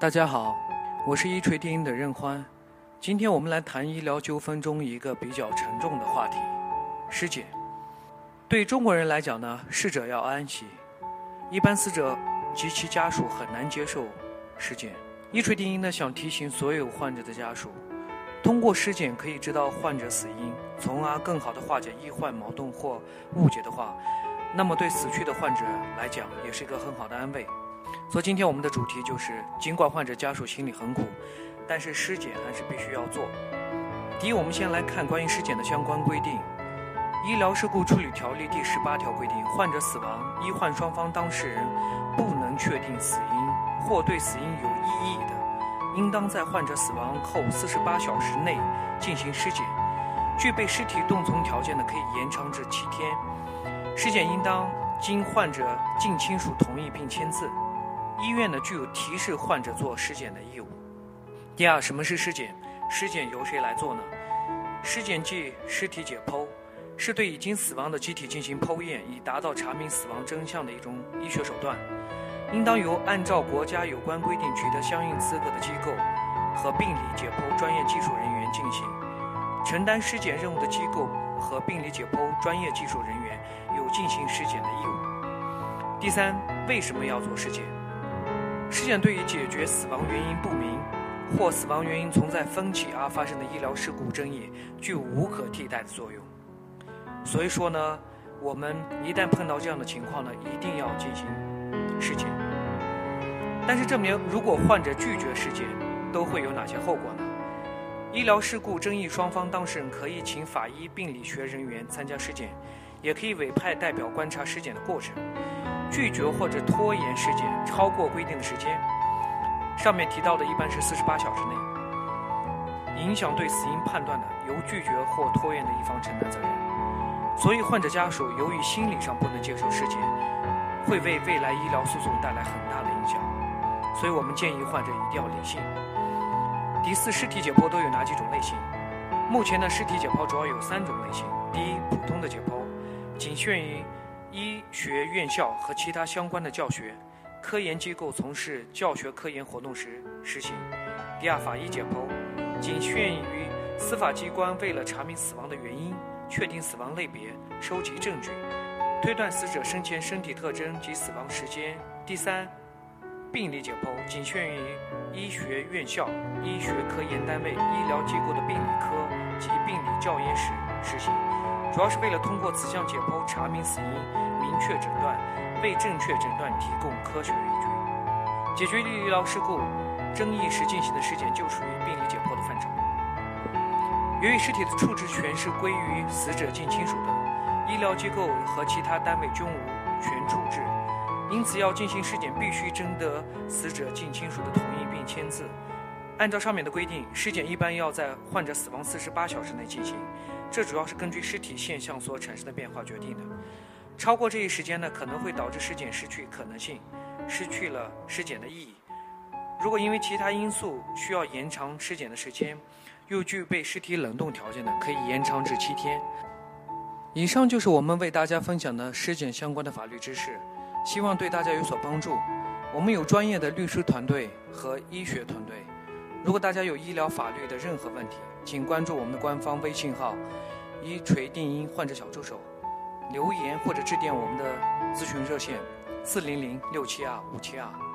大家好，我是一锤定音的任欢。今天我们来谈医疗纠纷中一个比较沉重的话题——尸检。对中国人来讲呢，逝者要安息，一般死者及其家属很难接受尸检。一锤定音呢，想提醒所有患者的家属，通过尸检可以知道患者死因，从而更好的化解医患矛盾或误解的话，那么对死去的患者来讲，也是一个很好的安慰。所以今天我们的主题就是：尽管患者家属心里很苦，但是尸检还是必须要做。第一，我们先来看关于尸检的相关规定。《医疗事故处理条例》第十八条规定，患者死亡，医患双方当事人不能确定死因或对死因有异议的，应当在患者死亡后四十八小时内进行尸检。具备尸体冻存条件的，可以延长至七天。尸检应当经患者近亲属同意并签字。医院呢具有提示患者做尸检的义务。第二，什么是尸检？尸检由谁来做呢？尸检即尸体解剖，是对已经死亡的机体进行剖验，以达到查明死亡真相的一种医学手段，应当由按照国家有关规定取得相应资格的机构和病理解剖专业技术人员进行。承担尸检任务的机构和病理解剖专业技术人员有进行尸检的义务。第三，为什么要做尸检？尸检对于解决死亡原因不明或死亡原因存在分歧而发生的医疗事故争议，具有无可替代的作用。所以说呢，我们一旦碰到这样的情况呢，一定要进行尸检。但是证明，如果患者拒绝尸检，都会有哪些后果呢？医疗事故争议双方当事人可以请法医、病理学人员参加尸检，也可以委派代表观察尸检的过程。拒绝或者拖延尸检超过规定的时间，上面提到的一般是四十八小时内，影响对死因判断的，由拒绝或拖延的一方承担责任。所以，患者家属由于心理上不能接受尸检，会为未来医疗诉讼带来很大的影响。所以我们建议患者一定要理性。第四，尸体解剖都有哪几种类型？目前的尸体解剖主要有三种类型：第一，普通的解剖，仅限于。医学院校和其他相关的教学、科研机构从事教学科研活动时实行。第二，法医解剖仅限于司法机关为了查明死亡的原因、确定死亡类别、收集证据、推断死者生前身体特征及死亡时间。第三，病理解剖仅限于医学院校、医学科研单位、医疗机构的病理科及病理教研室实行。主要是为了通过此项解剖查明死因、明确诊断，为正确诊断提供科学依据。解决医疗事故争议时进行的尸检就属于病理解剖的范畴。由于尸体的处置权是归于死者近亲属的，医疗机构和其他单位均无权处置，因此要进行尸检必须征得死者近亲属的同意并签字。按照上面的规定，尸检一般要在患者死亡四十八小时内进行。这主要是根据尸体现象所产生的变化决定的，超过这一时间呢，可能会导致尸检失去可能性，失去了尸检的意义。如果因为其他因素需要延长尸检的时间，又具备尸体冷冻条件的，可以延长至七天。以上就是我们为大家分享的尸检相关的法律知识，希望对大家有所帮助。我们有专业的律师团队和医学团队，如果大家有医疗法律的任何问题，请关注我们的官方微信号“一锤定音患者小助手”，留言或者致电我们的咨询热线：四零零六七二五七二。